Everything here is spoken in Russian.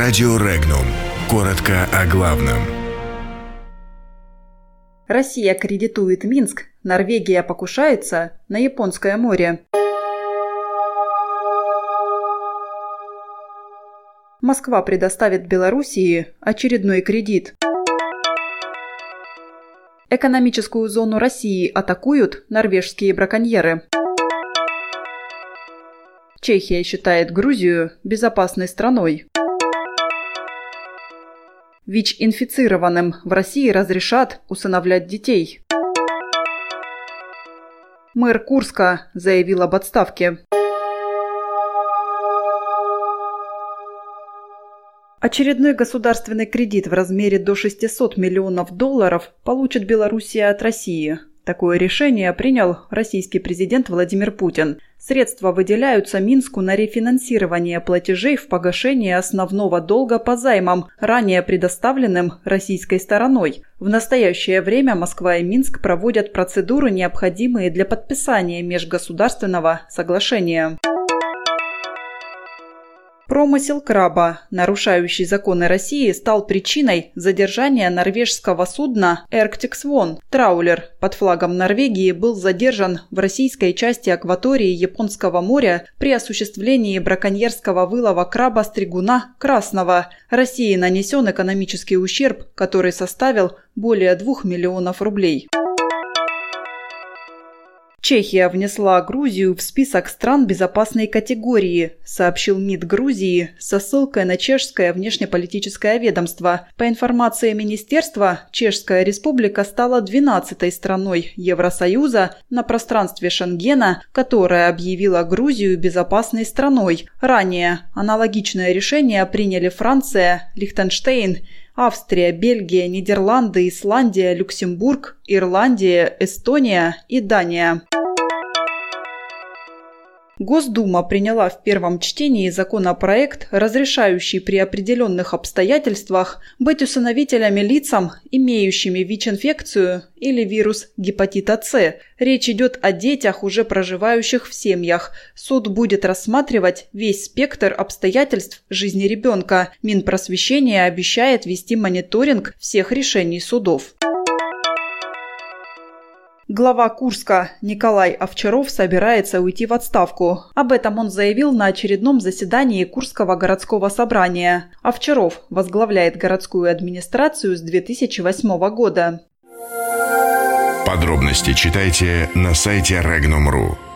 Радио Регнум. Коротко о главном. Россия кредитует Минск, Норвегия покушается на Японское море. Москва предоставит Белоруссии очередной кредит. Экономическую зону России атакуют норвежские браконьеры. Чехия считает Грузию безопасной страной. ВИЧ-инфицированным в России разрешат усыновлять детей. Мэр Курска заявил об отставке. Очередной государственный кредит в размере до 600 миллионов долларов получит Белоруссия от России. Такое решение принял российский президент Владимир Путин. Средства выделяются Минску на рефинансирование платежей в погашение основного долга по займам, ранее предоставленным российской стороной. В настоящее время Москва и Минск проводят процедуры, необходимые для подписания межгосударственного соглашения. Промысел краба, нарушающий законы России, стал причиной задержания норвежского судна «Arctic Swan». Траулер под флагом Норвегии был задержан в российской части акватории Японского моря при осуществлении браконьерского вылова краба-стригуна красного. России нанесен экономический ущерб, который составил более 2 миллионов рублей. Чехия внесла Грузию в список стран безопасной категории, сообщил МИД Грузии со ссылкой на чешское внешнеполитическое ведомство. По информации министерства, Чешская республика стала 12-й страной Евросоюза на пространстве Шенгена, которая объявила Грузию безопасной страной. Ранее аналогичное решение приняли Франция, Лихтенштейн, Австрия, Бельгия, Нидерланды, Исландия, Люксембург, Ирландия, Эстония и Дания. Госдума приняла в первом чтении законопроект, разрешающий при определенных обстоятельствах быть усыновителями лицам, имеющими ВИЧ-инфекцию или вирус гепатита С. Речь идет о детях, уже проживающих в семьях. Суд будет рассматривать весь спектр обстоятельств жизни ребенка. Минпросвещение обещает вести мониторинг всех решений судов. Глава Курска Николай Овчаров собирается уйти в отставку. Об этом он заявил на очередном заседании Курского городского собрания. Овчаров возглавляет городскую администрацию с 2008 года. Подробности читайте на сайте Regnum.ru.